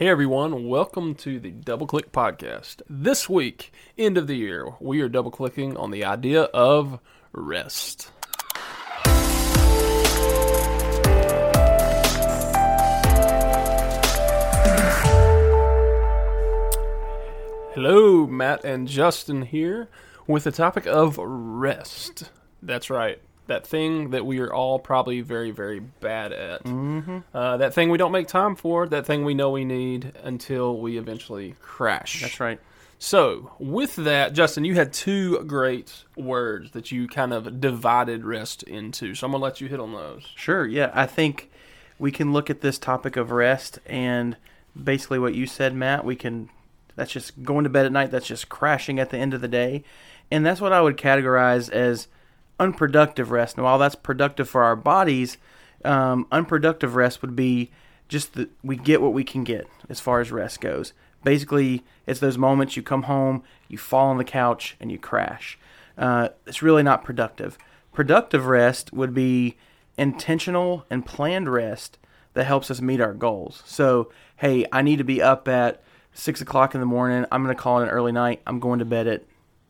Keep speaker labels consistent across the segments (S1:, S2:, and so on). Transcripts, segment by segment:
S1: Hey everyone, welcome to the Double Click Podcast. This week, end of the year, we are double clicking on the idea of rest. Hello, Matt and Justin here with the topic of rest. That's right. That thing that we are all probably very, very bad at. Mm-hmm. Uh, that thing we don't make time for. That thing we know we need until we eventually crash.
S2: That's right.
S1: So, with that, Justin, you had two great words that you kind of divided rest into. So, I'm going to let you hit on those.
S2: Sure. Yeah. I think we can look at this topic of rest and basically what you said, Matt. We can, that's just going to bed at night. That's just crashing at the end of the day. And that's what I would categorize as unproductive rest. And while that's productive for our bodies, um, unproductive rest would be just that we get what we can get as far as rest goes. Basically, it's those moments you come home, you fall on the couch, and you crash. Uh, it's really not productive. Productive rest would be intentional and planned rest that helps us meet our goals. So, hey, I need to be up at six o'clock in the morning. I'm going to call it an early night. I'm going to bed at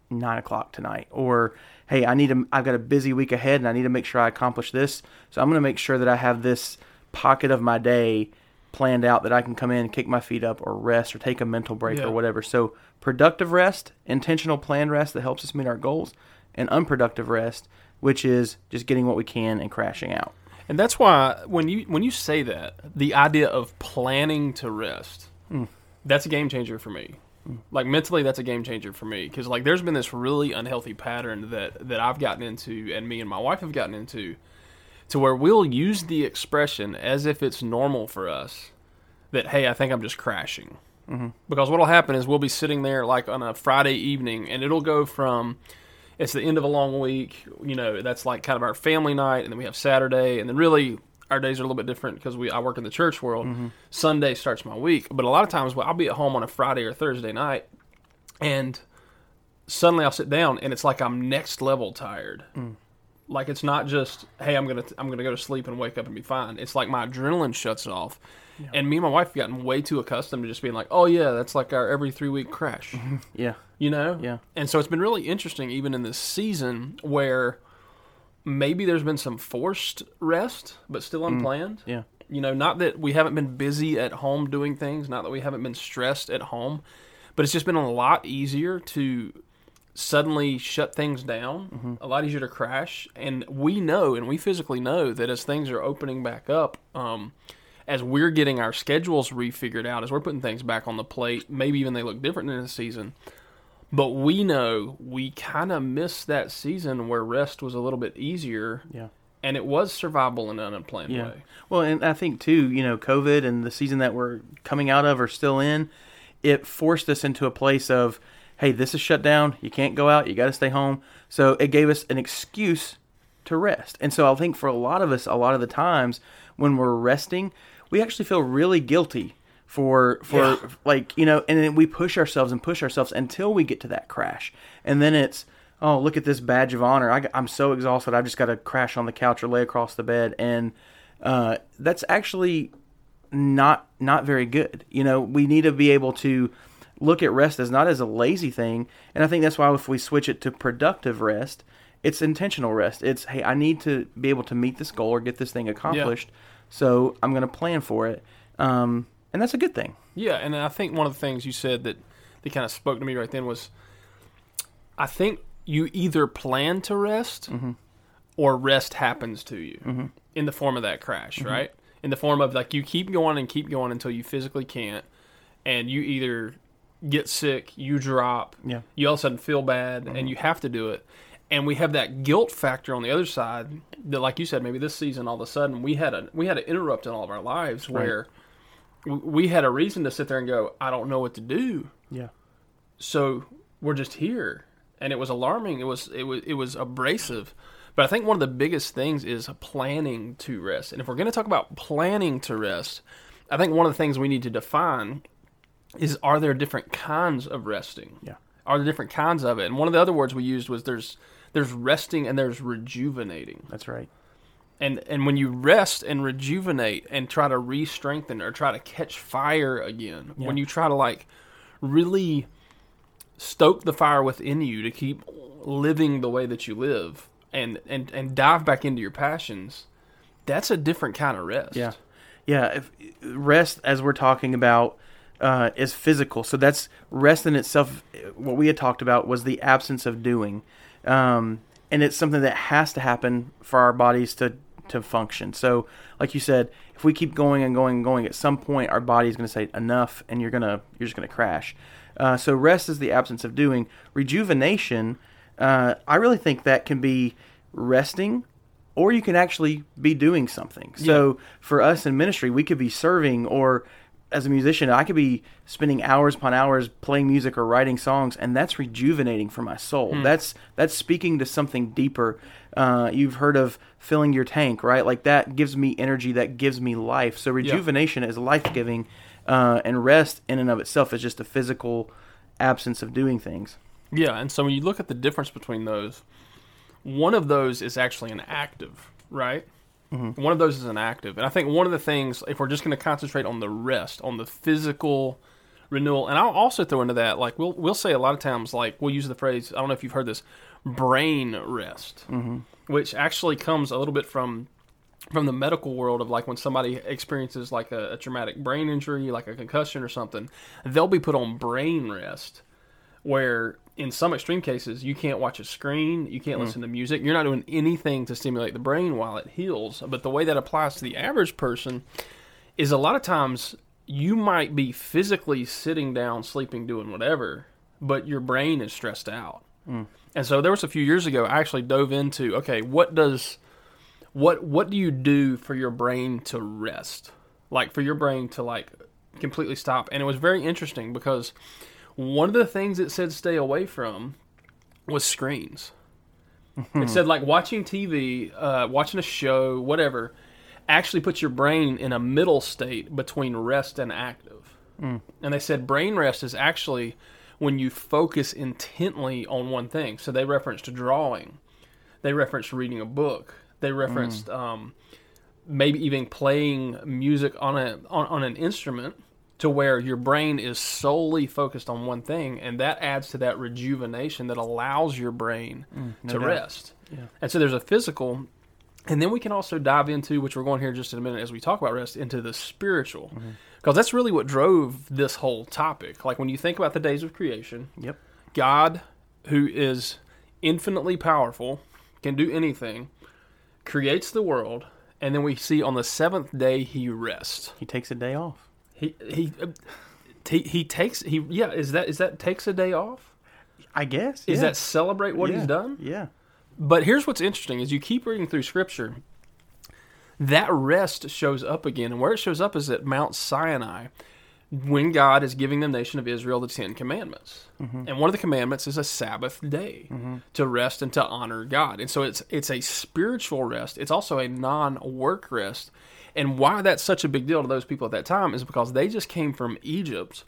S2: nine o'clock tonight. Or, hey, I need to, I've got a busy week ahead and I need to make sure I accomplish this. So I'm going to make sure that I have this pocket of my day planned out that I can come in and kick my feet up or rest or take a mental break
S1: Yeah.
S2: or whatever. So productive rest, intentional planned rest that helps us meet our goals, and unproductive rest, which is just getting what we can and crashing out.
S1: And that's why when you when you say that, the idea of planning to rest, hmm. that's a game changer for me. Like mentally, that's a game changer for me because like there's been this really unhealthy pattern that that I've gotten into, and me and my wife have gotten into, to where we'll use the expression as if it's normal for us that hey, I think I'm just crashing. Mm-hmm. Because what'll happen is we'll be sitting there like on a Friday evening, and it'll go from it's the end of a long week. You know, that's like kind of our family night, and then we have Saturday, and then really our days are a little bit different because we I work in the church world. Mm-hmm. Sunday starts my week, but a lot of times well, I'll be at home on a Friday or Thursday night, and suddenly I'll sit down, and it's like I'm next level tired. Mm. Like it's not just hey I'm gonna I'm gonna go to sleep and wake up and be fine. It's like my adrenaline shuts off, and me and my wife have gotten way too accustomed to just being like oh yeah that's like our every three week crash mm-hmm.
S2: Yeah.
S1: you know?
S2: Yeah.
S1: And so it's been really interesting, even in this season, where maybe there's been some forced rest, but still unplanned.
S2: Yeah.
S1: You know, not that we haven't been busy at home doing things, not that we haven't been stressed at home, but it's just been a lot easier to suddenly shut things down, a lot easier to crash. And we know, and we physically know, that as things are opening back up, um, as we're getting our schedules refigured out, as we're putting things back on the plate, maybe even they look different in the season. But we know we kind of missed that season where rest was a little bit easier,
S2: Yeah.
S1: and it was survivable in an unplanned
S2: Yeah.
S1: way.
S2: Well, and I think too, you know, COVID and the season that we're coming out of or still in, it forced us into a place of, hey, this is shut down. You can't go out. You got to stay home. So it gave us an excuse to rest. And so I think for a lot of us, a lot of the times when we're resting, we actually feel really guilty for for
S1: Yeah.
S2: like you know, and then we push ourselves and push ourselves until we get to that crash, and then it's oh look at this badge of honor. I, am so exhausted. i've just got to crash on the couch or lay across the bed, and uh, that's actually not not very good. You know, we need to be able to look at rest as not as a lazy thing, and I think that's why if we switch it to productive rest, it's intentional rest. It's hey, I need to be able to meet this goal or get this thing accomplished, so I'm going to plan for it, um, and that's a good thing.
S1: Yeah, and I think one of the things you said that that kind of spoke to me right then was, I think you either plan to rest, mm-hmm. or rest happens to you mm-hmm. in the form of that crash, mm-hmm. right? In the form of like you keep going and keep going until you physically can't, and you either get sick, you drop,
S2: Yeah.
S1: you all of a sudden feel bad, and you have to do it. And we have that guilt factor on the other side that, like you said, maybe this season all of a sudden we had a we had an interrupt in all of our lives where w we had a reason to sit there and go, I don't know what to do.
S2: Yeah.
S1: so we're just here. And it was alarming. It was it was it was abrasive. But i think one of the biggest things is planning to rest. And if we're going to talk about planning to rest i think one of the things we need to define is are there different kinds of resting?
S2: Yeah.
S1: are there different kinds of it? And one of the other words we used was there's there's resting and there's rejuvenating.
S2: That's right.
S1: And and when you rest and rejuvenate and try to re-strengthen or try to catch fire again, when you try to like really stoke the fire within you to keep living the way that you live and and and dive back into your passions, that's a different kind of rest.
S2: Yeah, yeah. If, rest, as we're talking about, uh, is physical. So that's rest in itself. What we had talked about was the absence of doing, um, and it's something that has to happen for our bodies to to function. So, like you said, if we keep going and going and going, at some point our body is going to say enough, and you're gonna you're just going to crash. Uh, so rest is the absence of doing. Rejuvenation, uh, I really think that can be resting or you can actually be doing something. So for us in ministry, we could be serving, or as a musician, I could be spending hours upon hours playing music or writing songs, and that's rejuvenating for my soul. That's that's speaking to something deeper. Uh, you've heard of filling your tank, right? Like that gives me energy, that gives me life. So rejuvenation is life giving, uh, and rest in and of itself is just a physical absence of doing things.
S1: Yeah, and so when you look at the difference between those, one of those is actually an active, right? Mm-hmm. One of those is an active. And I think one of the things, if we're just going to concentrate on the rest, on the physical renewal, and I'll also throw into that, like we'll we'll say a lot of times, like we'll use the phrase, I don't know if you've heard this, brain rest, mm-hmm. which actually comes a little bit from from the medical world of like when somebody experiences like a, a traumatic brain injury, like a concussion or something, they'll be put on brain rest where in some extreme cases you can't watch a screen you can't hmm. listen to music you're not doing anything to stimulate the brain while it heals. But the way that applies to the average person is a lot of times you might be physically sitting down sleeping doing whatever but your brain is stressed out. Hmm. And so there was a few years ago i actually dove into okay what does what what do you do for your brain to rest? Like for your brain to like completely stop. And it was very interesting because one of the things it said stay away from was screens. it said like watching TV, uh, watching a show, whatever, actually puts your brain in a middle state between rest and active. And they said brain rest is actually when you focus intently on one thing. So they referenced drawing, they referenced reading a book, they referenced um, maybe even playing music on a on, on an instrument to where your brain is solely focused on one thing, and that adds to that rejuvenation that allows your brain mm, to
S2: doubt.
S1: rest. And so there's a physical, and then we can also dive into, which we're going here just in a minute as we talk about rest, into the spiritual. Mm-hmm. Because that's really what drove this whole topic. Like when you think about the days of creation,
S2: Yep.
S1: God, who is infinitely powerful, can do anything, creates the world, and then we see on the seventh day he rests.
S2: He takes a day off.
S1: He he he, he takes he yeah is that is that takes a day off?
S2: I guess.
S1: Is that celebrate what
S2: Yeah.
S1: he's done?
S2: Yeah.
S1: But here's what's interesting: is you keep reading through Scripture, that rest shows up again, and where it shows up is at Mount Sinai, when God is giving the nation of Israel the Ten Commandments, mm-hmm. and one of the commandments is a Sabbath day mm-hmm. to rest and to honor God, and so it's it's a spiritual rest. It's also a non-work rest, and why that's such a big deal to those people at that time is because they just came from Egypt,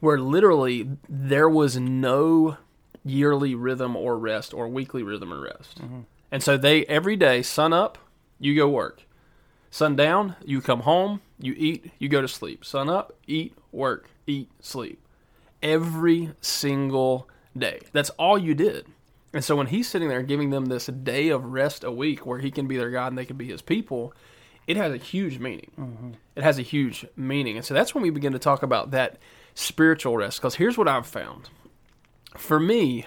S1: where literally there was no yearly rhythm or rest or weekly rhythm or rest. Mm-hmm. And so they every day, sun up, you go work. Sun down, you come home, you eat, you go to sleep. Sun up, eat, work, eat, sleep. Every single day. That's all you did. And so when he's sitting there giving them this day of rest a week where he can be their God and they can be his people, it has a huge meaning. Mm-hmm. It has a huge meaning. And so that's when we begin to talk about that spiritual rest. Because here's what I've found for me,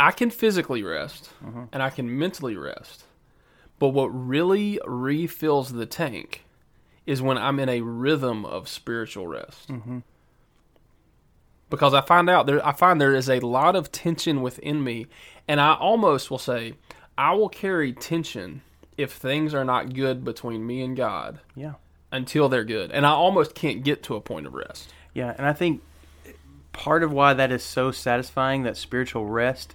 S1: I can physically rest mm-hmm. and I can mentally rest. But what really refills the tank is when I'm in a rhythm of spiritual rest. Mm-hmm. Because I find out there, I find there is a lot of tension within me, and I almost will say, I will carry tension if things are not good between me and God
S2: Yeah.
S1: until they're good, and I almost can't get to a point of rest.
S2: Yeah, and I think part of why that is so satisfying, that spiritual rest,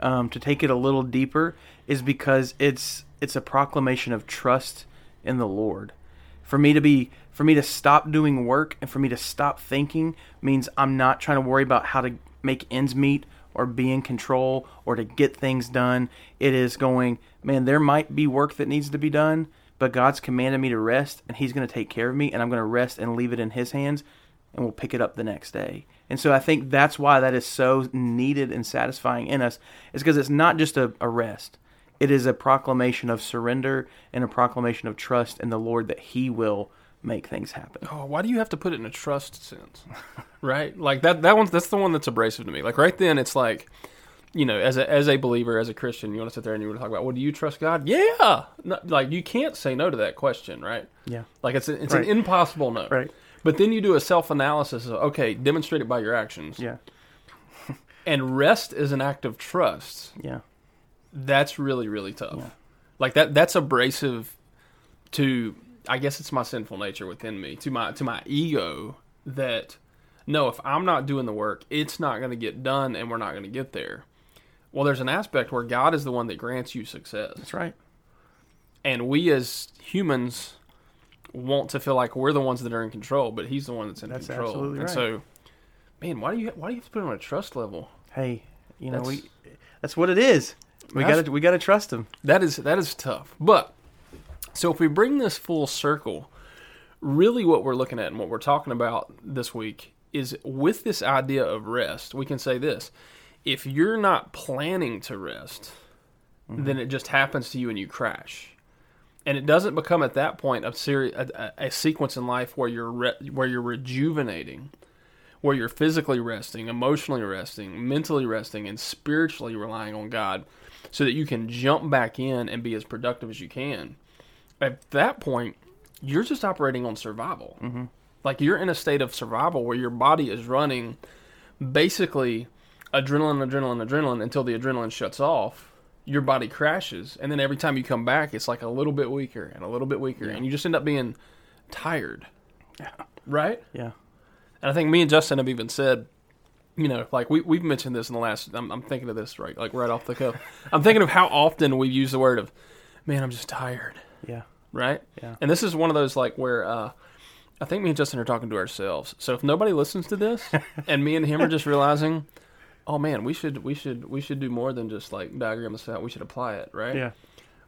S2: um, to take it a little deeper, is because it's it's a proclamation of trust in the Lord. For me to be, for me to stop doing work and for me to stop thinking means I'm not trying to worry about how to make ends meet or be in control or to get things done. It is going, man, there might be work that needs to be done, but God's commanded me to rest, and He's going to take care of me, and I'm going to rest and leave it in His hands, and we'll pick it up the next day. And so I think that's why that is so needed and satisfying in us, is because it's not just a, a rest. It is a proclamation of surrender and a proclamation of trust in the Lord that He will make things happen.
S1: Oh, why do you have to put it in a trust sense? right? Like that that one's that's the one that's abrasive to me. Like right then it's like you know, as a as a believer, as a Christian, you want to sit there and you want to talk about, well, do you trust God? Yeah, no, like you can't say no to that question, right?
S2: Yeah.
S1: Like it's a, it's
S2: Right.
S1: an impossible no.
S2: Right.
S1: But then you do a self analysis of okay, demonstrate it by your actions,
S2: Yeah.
S1: and rest is an act of trust.
S2: Yeah.
S1: That's really really tough.
S2: Yeah.
S1: Like that that's abrasive to I guess it's my sinful nature within me, to my to my ego that no, if I'm not doing the work, it's not going to get done and we're not going to get there. Well, there's an aspect where God is the one that grants you success.
S2: That's right.
S1: And we as humans want to feel like we're the ones that are in control, but he's the one that's in
S2: That's
S1: control.
S2: absolutely
S1: and
S2: right.
S1: so man, why do you why do you have to put him on a trust level?
S2: Hey, you know
S1: That's-
S2: we that's what it is. We got to we got to trust him.
S1: That is that is tough. But so if we bring this full circle, really what we're looking at and what we're talking about this week is with this idea of rest, we can say this. If you're not planning to rest, then it just happens to you and you crash. And it doesn't become at that point a, seri- a, a, a sequence in life where you're re- where you're rejuvenating, where you're physically resting, emotionally resting, mentally resting, and spiritually relying on God, so that you can jump back in and be as productive as you can. At that point, you're just operating on survival. Mm-hmm. Like you're in a state of survival where your body is running basically adrenaline, adrenaline, adrenaline until the adrenaline shuts off. Your body crashes, and then every time you come back, it's like a little bit weaker and a little bit weaker, and you just end up being tired. Yeah. Right?
S2: Yeah.
S1: And I think me and Justin have even said, you know, like we we've mentioned this in the last. I'm, I'm thinking of this right, like right off the cuff. I'm thinking of how often we use the word of, "Man, I'm just tired."
S2: Yeah.
S1: Right?
S2: Yeah.
S1: And this is one of those like where uh, I think me and Justin are talking to ourselves. So if nobody listens to this, and me and him are just realizing, oh man, we should we should we should do more than just like diagram this out. We should apply it, right?
S2: Yeah.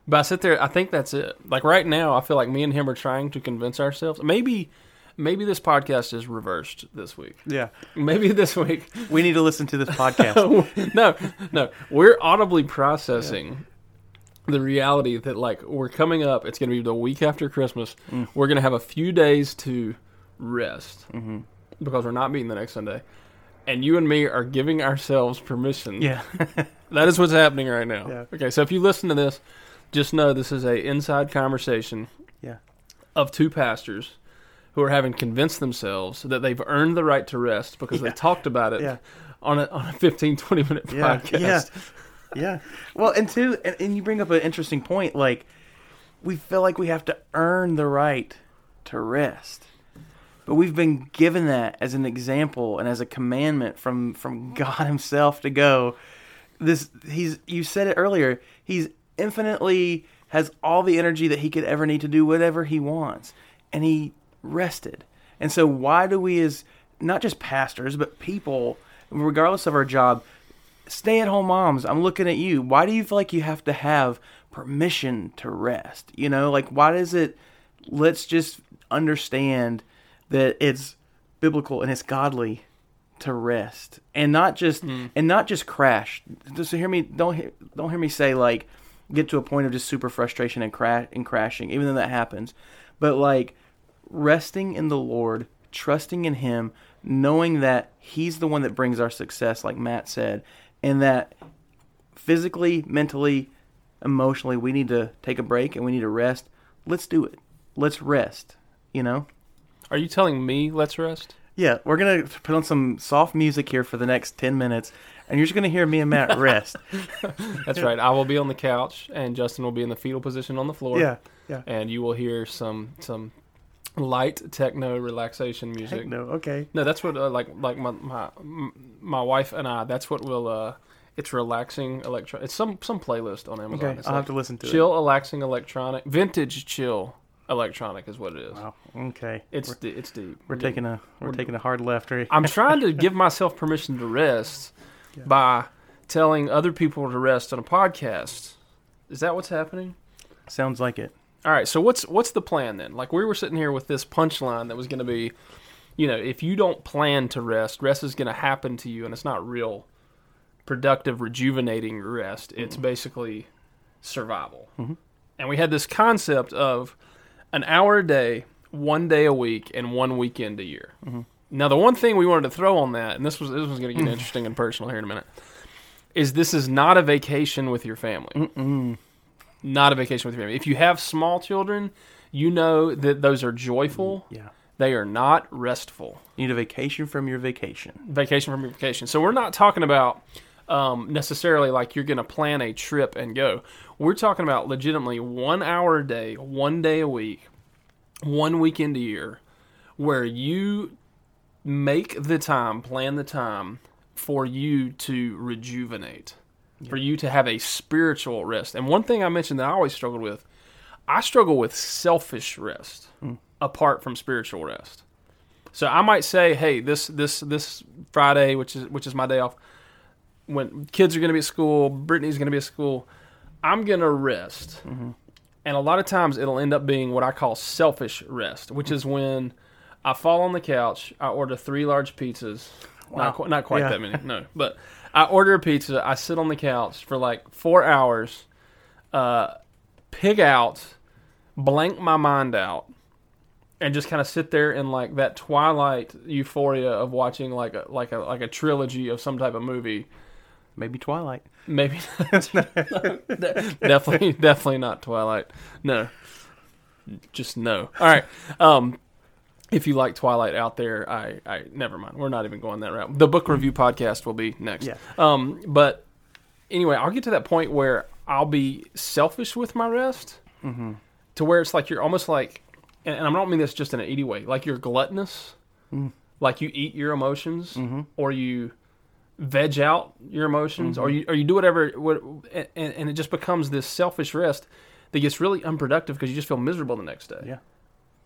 S1: But I sit there, I think that's it. Like right now, I feel like me and him are trying to convince ourselves. Maybe, maybe this podcast is reversed this week.
S2: Yeah.
S1: Maybe this week.
S2: We need to listen to this podcast.
S1: no, no, we're audibly processing the reality that like we're coming up. It's going to be the week after Christmas. We're going to have a few days to rest
S2: Mm-hmm.
S1: because we're not meeting the next Sunday. And you and me are giving ourselves permission
S2: yeah.
S1: that is what's happening right now.
S2: Yeah.
S1: Okay, so if you listen to this, just know this is a inside conversation
S2: yeah.
S1: of two pastors who are having convinced themselves that they've earned the right to rest because
S2: Yeah.
S1: they talked about it
S2: Yeah.
S1: on a on a 15 20 minute podcast.
S2: Yeah. Yeah. Well, and two, and, and you bring up an interesting point. Like, we feel like we have to earn the right to rest, but we've been given that as an example and as a commandment from from God Himself to go. This He's you said it earlier. He's infinitely has all the energy that He could ever need to do whatever He wants, and He rested. And so, why do we, as not just pastors, but people, regardless of our job, stay at home moms, I'm looking at you. Why do you feel like you have to have permission to rest? You know, like why does it let's just understand that it's biblical and it's godly to rest and not just hmm. and not just crash. Just hear me don't hear, don't hear me say like get to a point of just super frustration and crash and crashing even though that happens. But like resting in the Lord, trusting in Him, knowing that He's the one that brings our success, like Matt said, and that physically, mentally, emotionally, we need to take a break and we need to rest. Let's do it. Let's rest. You know?
S1: Are you telling me let's rest?
S2: Yeah, we're gonna put on some soft music here for the next ten minutes, and you're just gonna hear me and Matt rest.
S1: That's right. I will be on the couch and Justin will be in the fetal position on the floor.
S2: yeah, yeah.
S1: And you will hear some some light techno relaxation music.
S2: No, okay.
S1: No, that's what uh, like like my my my wife and I. That's what we'll. uh It's relaxing electro. It's some some playlist on Amazon.
S2: Okay,
S1: It's
S2: I'll
S1: like
S2: have to listen to it.
S1: chill, relaxing electronic, vintage chill electronic is what it is.
S2: Wow. Okay.
S1: It's
S2: we're,
S1: it's deep.
S2: we're taking a we're,
S1: we're-
S2: taking a hard left right.
S1: I'm trying to give myself permission to rest
S2: Yeah.
S1: by telling other people to rest on a podcast. Is that what's happening?
S2: Sounds like it.
S1: All right. So what's what's the plan then? Like we were sitting here with this punchline that was going to be, you know, if you don't plan to rest, rest is going to happen to you, and it's not real productive, rejuvenating rest. It's mm-hmm. basically survival. Mm-hmm. And we had this concept of an hour a day, one day a week, and one weekend a year. Now, the one thing we wanted to throw on that, and this was this was going to get interesting and personal here in a minute, is this is not a vacation with your family. Not a vacation with your family. If you have small children, you know that those are joyful.
S2: Yeah.
S1: They are not restful.
S2: You need a vacation from your vacation.
S1: Vacation from your vacation. So we're not talking about um, necessarily like you're going to plan a trip and go. We're talking about legitimately one hour a day, one day a week, one weekend a year, where you make the time, plan the time for you to rejuvenate, for you to have a spiritual rest. And one thing I mentioned that I always struggled with, I struggle with selfish rest hmm. apart from spiritual rest. So I might say, hey, this this this Friday, which is which is my day off, when kids are going to be at school, Brittany's going to be at school, I'm going to rest. And a lot of times it'll end up being what I call selfish rest, which is when I fall on the couch, I order three large pizzas. Not, qu- not quite
S2: Yeah.
S1: that many, no. But I order a pizza, I sit on the couch for like four hours, uh, pig out, blank my mind out, and just kind of sit there in like that twilight euphoria of watching like a like a like a trilogy of some type of movie.
S2: Maybe Twilight.
S1: Maybe not definitely definitely not Twilight. No. Just no. All right. Um if you like Twilight out there, I I never mind. We're not even going that route. The book review podcast will be next.
S2: Yeah.
S1: Um but anyway, I'll get to that point where I'll be selfish with my rest
S2: Mm-hmm.
S1: to where it's like you're almost like and, and I don't mean this just in an eaty way, like you're gluttonous.
S2: Mm.
S1: Like you eat your emotions
S2: Mm-hmm.
S1: or you veg out your emotions or you or you do whatever what, and, and it just becomes this selfish rest that gets really unproductive because you just feel miserable the next day.
S2: Yeah.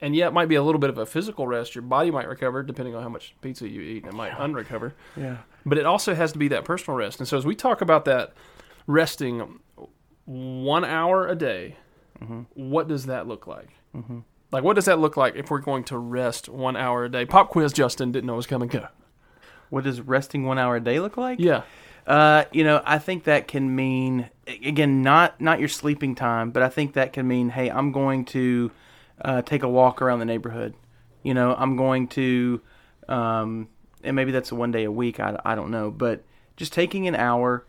S1: And yeah, it might be a little bit of a physical rest. Your body might recover depending on how much pizza you eat, and it might unrecover.
S2: Yeah.
S1: But it also has to be that personal rest. And so as we talk about that resting one hour a day, what does that look like?
S2: Mm-hmm.
S1: Like, what does that look like if we're going to rest one hour a day? Pop quiz, Justin didn't know it was coming. Go.
S2: What does resting one hour a day look like?
S1: Yeah.
S2: Uh, you know, I think that can mean again not not your sleeping time, but I think that can mean, hey, I'm going to uh, take a walk around the neighborhood. You know, I'm going to, um, and maybe that's a one day a week. I, I don't know, but just taking an hour,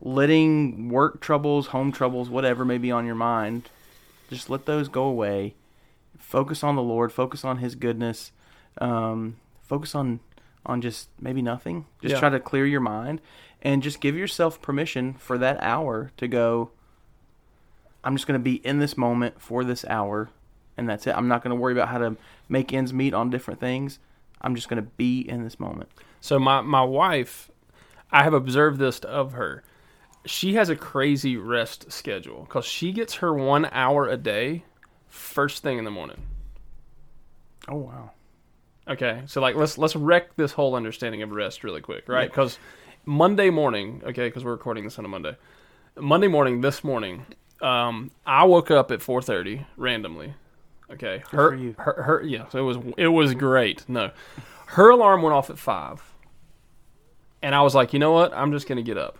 S2: letting work troubles, home troubles, whatever may be on your mind, just let those go away. Focus on the Lord. Focus on His goodness. Um, focus on on just maybe nothing. Just
S1: Yeah.
S2: try to clear your mind and just give yourself permission for that hour to go. I'm just going to be in this moment for this hour, and that's it. I'm not going to worry about how to make ends meet on different things. I'm just going to be in this moment.
S1: So my my wife, I have observed this of her. She has a crazy rest schedule because she gets her one hour a day, first thing in the morning.
S2: Oh wow.
S1: Okay, so like let's let's wreck this whole understanding of rest really quick, right? Because Monday morning, okay, because we're recording this on a Monday. Monday morning, this morning, um, I woke up at four thirty randomly. Okay, her,
S2: for you.
S1: her her yeah, so it was it was great. No, her alarm went off at five, and I was like, you know what? I'm just gonna get up.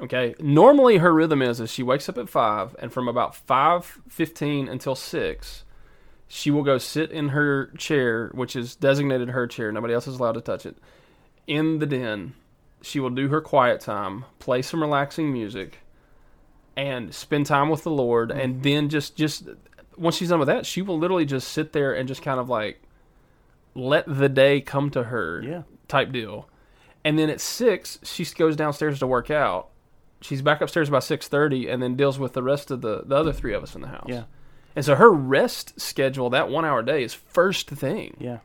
S1: Okay. Normally, her rhythm is is she wakes up at five, and from about five fifteen until six, she will go sit in her chair, which is designated her chair. Nobody else is allowed to touch it. In the den, she will do her quiet time, play some relaxing music, and spend time with the Lord. Mm-hmm. And then just just once she's done with that, she will literally just sit there and just kind of like let the day come to her
S2: Yeah.
S1: type deal. And then at six, she goes downstairs to work out. She's back upstairs by six thirty, and then deals with the rest of the the other three of us in the house.
S2: Yeah.
S1: And so her rest schedule, that one hour day, is first thing.
S2: Yeah.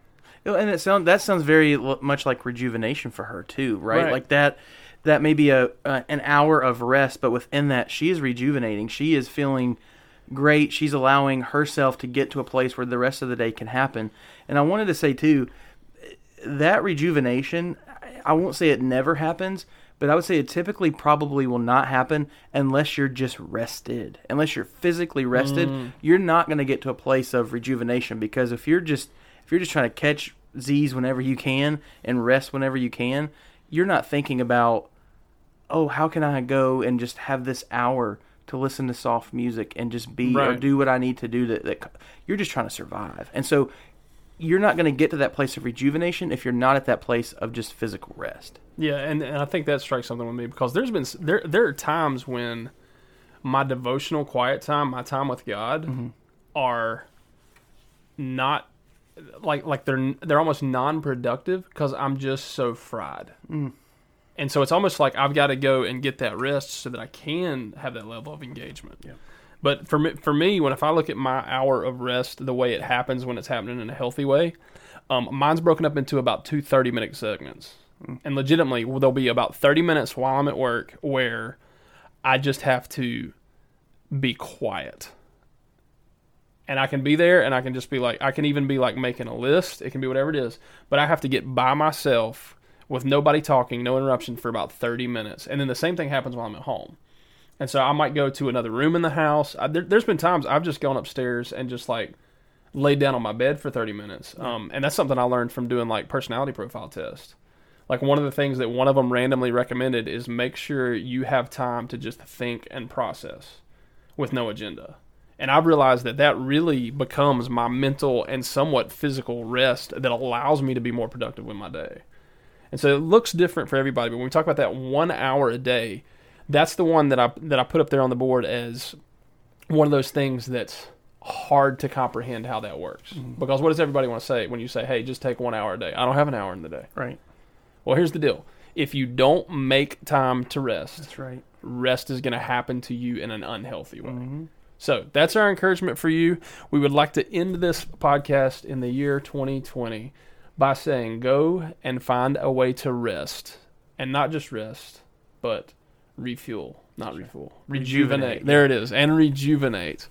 S2: And it sounds that sounds very much like rejuvenation for her too, right?
S1: Right.
S2: Like that that may be a uh, an hour of rest, but within that she is rejuvenating. She is feeling great. She's allowing herself to get to a place where the rest of the day can happen. And I wanted to say too, that rejuvenation, I- I won't say it never happens, But I would say it typically probably will not happen unless you're just rested. Unless you're physically rested,
S1: Mm.
S2: you're not going to get to a place of rejuvenation because if you're just if you're just trying to catch Z's whenever you can and rest whenever you can, you're not thinking about oh, how can I go and just have this hour to listen to soft music and just be or do what I need to do that, that you're just trying to survive. And so you're not going to get to that place of rejuvenation if you're not at that place of just physical rest.
S1: Yeah, and, and I think that strikes something with me because there's been there there are times when my devotional quiet time, my time with God,
S2: Mm-hmm.
S1: are not like like they're they're almost non-productive because I'm just so fried.
S2: Mm.
S1: And so it's almost like I've got to go and get that rest so that I can have that level of engagement.
S2: Yeah.
S1: But for me, for me, when if I look at my hour of rest, the way it happens when it's happening in a healthy way, um, mine's broken up into about two 30 minute segments. And legitimately, there'll be about 30 minutes while I'm at work where I just have to be quiet. And I can be there and I can just be like, I can even be like making a list. It can be whatever it is. But I have to get by myself with nobody talking, no interruption for about 30 minutes. And then the same thing happens while I'm at home. And so I might go to another room in the house. I, there, there's been times I've just gone upstairs and just like laid down on my bed for 30 minutes. Um, and that's something I learned from doing like personality profile tests. Like one of the things that one of them randomly recommended is make sure you have time to just think and process with no agenda. And I've realized that that really becomes my mental and somewhat physical rest that allows me to be more productive with my day. And so it looks different for everybody. But when we talk about that one hour a day, that's the one that I that I put up there on the board as one of those things that's hard to comprehend how that works. Because what does everybody want to say when you say, "Hey, just take one hour a day"? I don't have an hour in the day.
S2: Right.
S1: Well, here's the deal: if you don't make time to rest,
S2: That's right.
S1: rest is going to happen to you in an unhealthy way.
S2: Mm-hmm.
S1: So that's our encouragement for you. We would like to end this podcast in the year 2020 by saying go and find a way to rest. And not just rest, but refuel. Not refuel. Rejuvenate.
S2: Rejuvenate.
S1: There it is. And rejuvenate.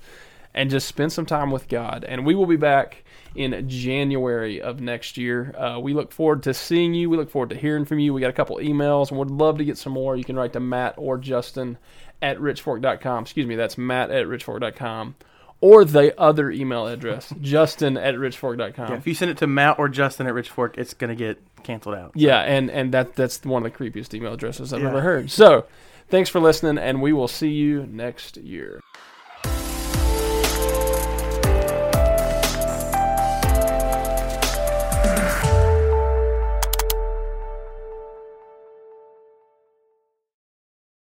S1: And just spend some time with God. And we will be back in January of next year. Uh, we look forward to seeing you. We look forward to hearing from you. We got a couple emails and would love to get some more. You can write to Matt or Justin at richfork.com. Excuse me, that's Matt at richfork.com. Or the other email address, Justin at richfork.com.
S2: Yeah, if you send it to Matt or Justin at richfork, it's going to get canceled out.
S1: Yeah, and and that that's one of the creepiest email addresses I've
S2: Yeah.
S1: ever heard. So, thanks for listening, and we will see you next year.